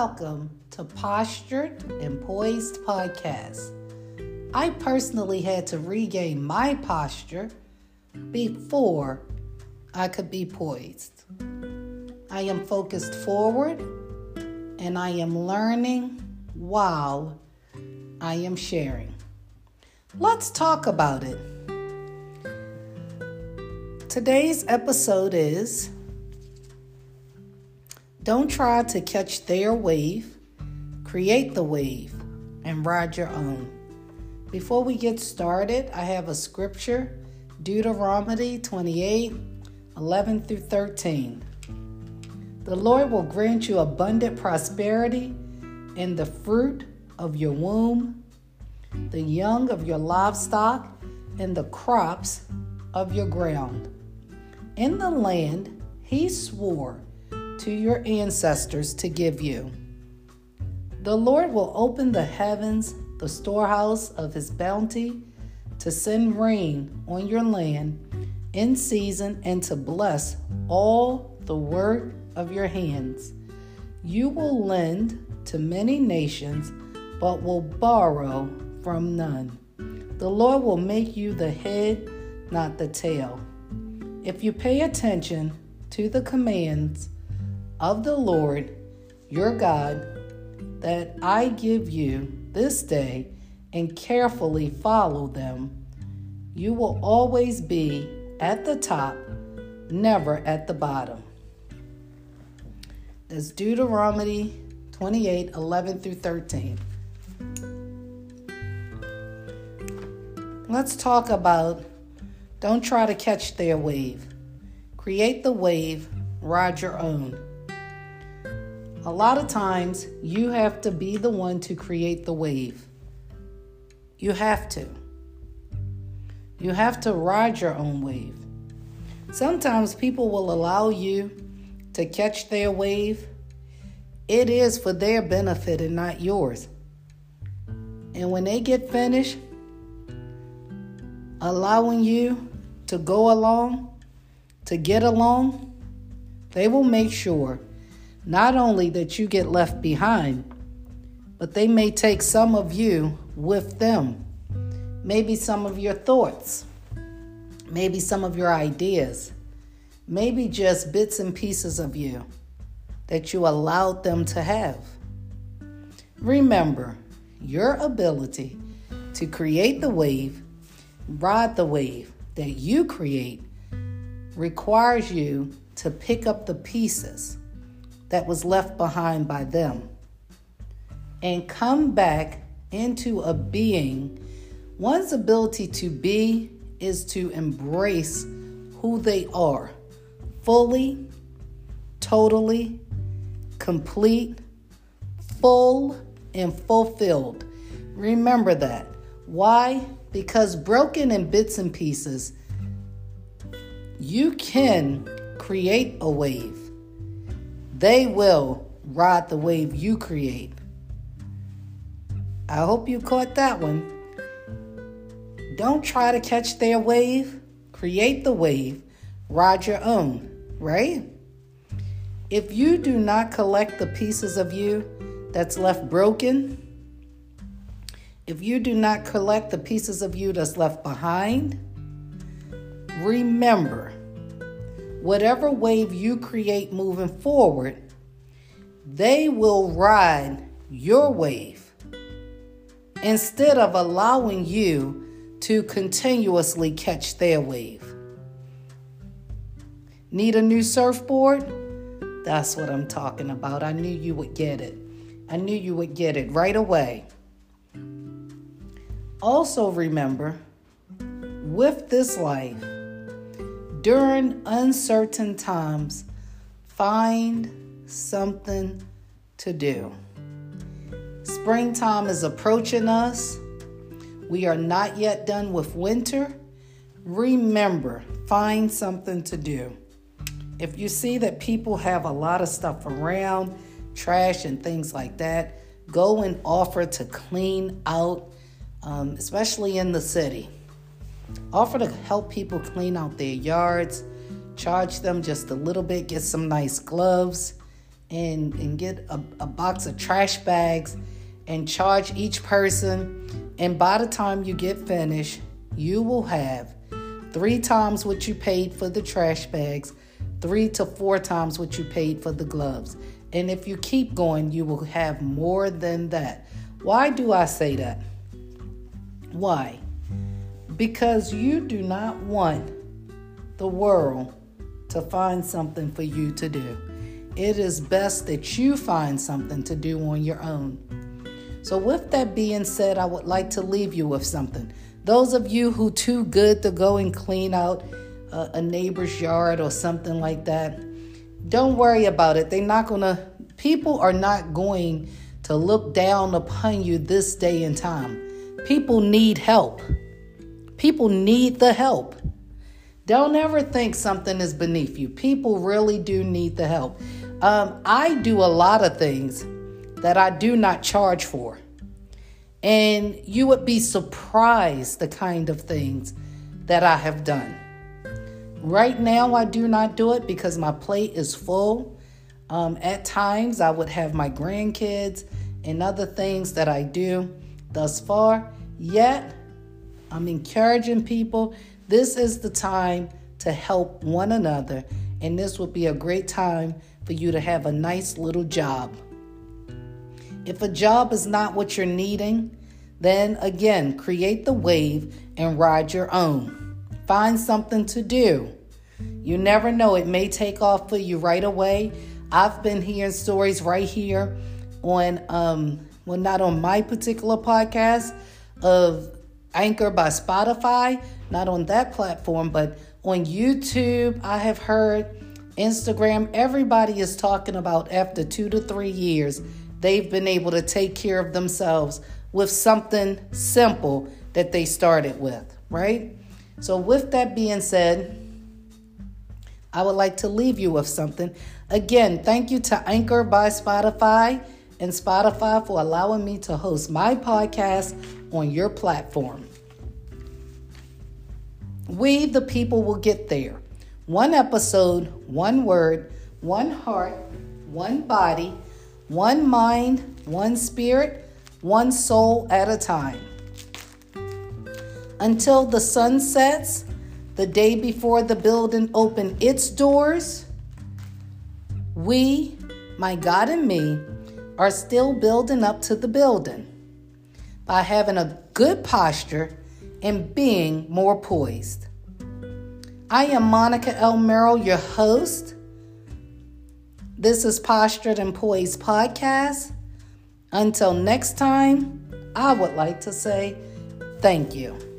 welcome to Postured and Poised Podcast. I personally had to regain my posture before I could be poised. I am focused forward and I am learning while I am sharing. Let's talk about it. Today's episode is Don't try to catch their wave, create the wave, and ride your own. Before we get started, I have a scripture Deuteronomy 28 11 through 13. The Lord will grant you abundant prosperity in the fruit of your womb, the young of your livestock, and the crops of your ground. In the land he swore to your ancestors to give you. The Lord will open the heavens, the storehouse of his bounty, to send rain on your land in season and to bless all the work of your hands. You will lend to many nations, but will borrow from none. The Lord will make you the head, not the tail. If you pay attention to the commands of the Lord your God that I give you this day and carefully follow them, you will always be at the top, never at the bottom. That's Deuteronomy 28 11 through 13. Let's talk about don't try to catch their wave. Create the wave, ride your own. A lot of times, you have to be the one to create the wave. You have to. You have to ride your own wave. Sometimes people will allow you to catch their wave. It is for their benefit and not yours. And when they get finished allowing you to go along, to get along, they will make sure not only that you get left behind, but they may take some of you with them. Maybe some of your thoughts, maybe some of your ideas, maybe just bits and pieces of you that you allowed them to have. Remember, your ability to create the wave, ride the wave that you create, requires you to pick up the pieces that was left behind by them and come back into a being. One's ability to be is to embrace who they are fully, totally, complete, full, and fulfilled. Remember that. Why? Because broken in bits and pieces, you can create a wave. They will ride the wave you create. I hope you caught that one. Don't try to catch their wave, create the wave, ride your own, right? If you do not collect the pieces of you that's left broken, if you do not collect the pieces of you that's left behind, remember whatever wave you create moving forward, they will ride your wave instead of allowing you to continuously catch their wave. Need a new surfboard? That's what I'm talking about. I knew you would get it. I knew you would get it right away. Also, remember with this life, during uncertain times, find something to do. Springtime is approaching us. We are not yet done with winter. Remember, find something to do. If you see that people have a lot of stuff around, trash and things like that, go and offer to clean out, um, especially in the city. Offer to help people clean out their yards, charge them just a little bit, get some nice gloves, and, and get a, a box of trash bags and charge each person. And by the time you get finished, you will have three times what you paid for the trash bags, three to four times what you paid for the gloves. And if you keep going, you will have more than that. Why do I say that? Why? Because you do not want the world to find something for you to do. It is best that you find something to do on your own. So, with that being said, I would like to leave you with something. Those of you who too good to go and clean out a, a neighbor's yard or something like that, don't worry about it. They're not to, people are not going to look down upon you this day and time. People need help. People need the help. Don't ever think something is beneath you. People really do need the help. Um, I do a lot of things that I do not charge for. And you would be surprised the kind of things that I have done. Right now, I do not do it because my plate is full. Um, at times, I would have my grandkids and other things that I do thus far. Yet, I'm encouraging people. This is the time to help one another, and this would be a great time for you to have a nice little job. If a job is not what you're needing, then again, create the wave and ride your own. Find something to do. You never know, it may take off for you right away. I've been hearing stories right here on, um, well, not on my particular podcast of Anchor by Spotify, not on that platform, but on YouTube. I have heard Instagram, everybody is talking about after two to three years, they've been able to take care of themselves with something simple that they started with, right? So, with that being said, I would like to leave you with something. Again, thank you to Anchor by Spotify and Spotify for allowing me to host my podcast on your platform. We, the people, will get there. One episode, one word, one heart, one body, one mind, one spirit, one soul at a time. Until the sun sets, the day before the building opened its doors, we, my God and me, are still building up to the building by having a good posture and being more poised. I am Monica L. Merrill, your host. This is Postured and Poised Podcast. Until next time, I would like to say thank you.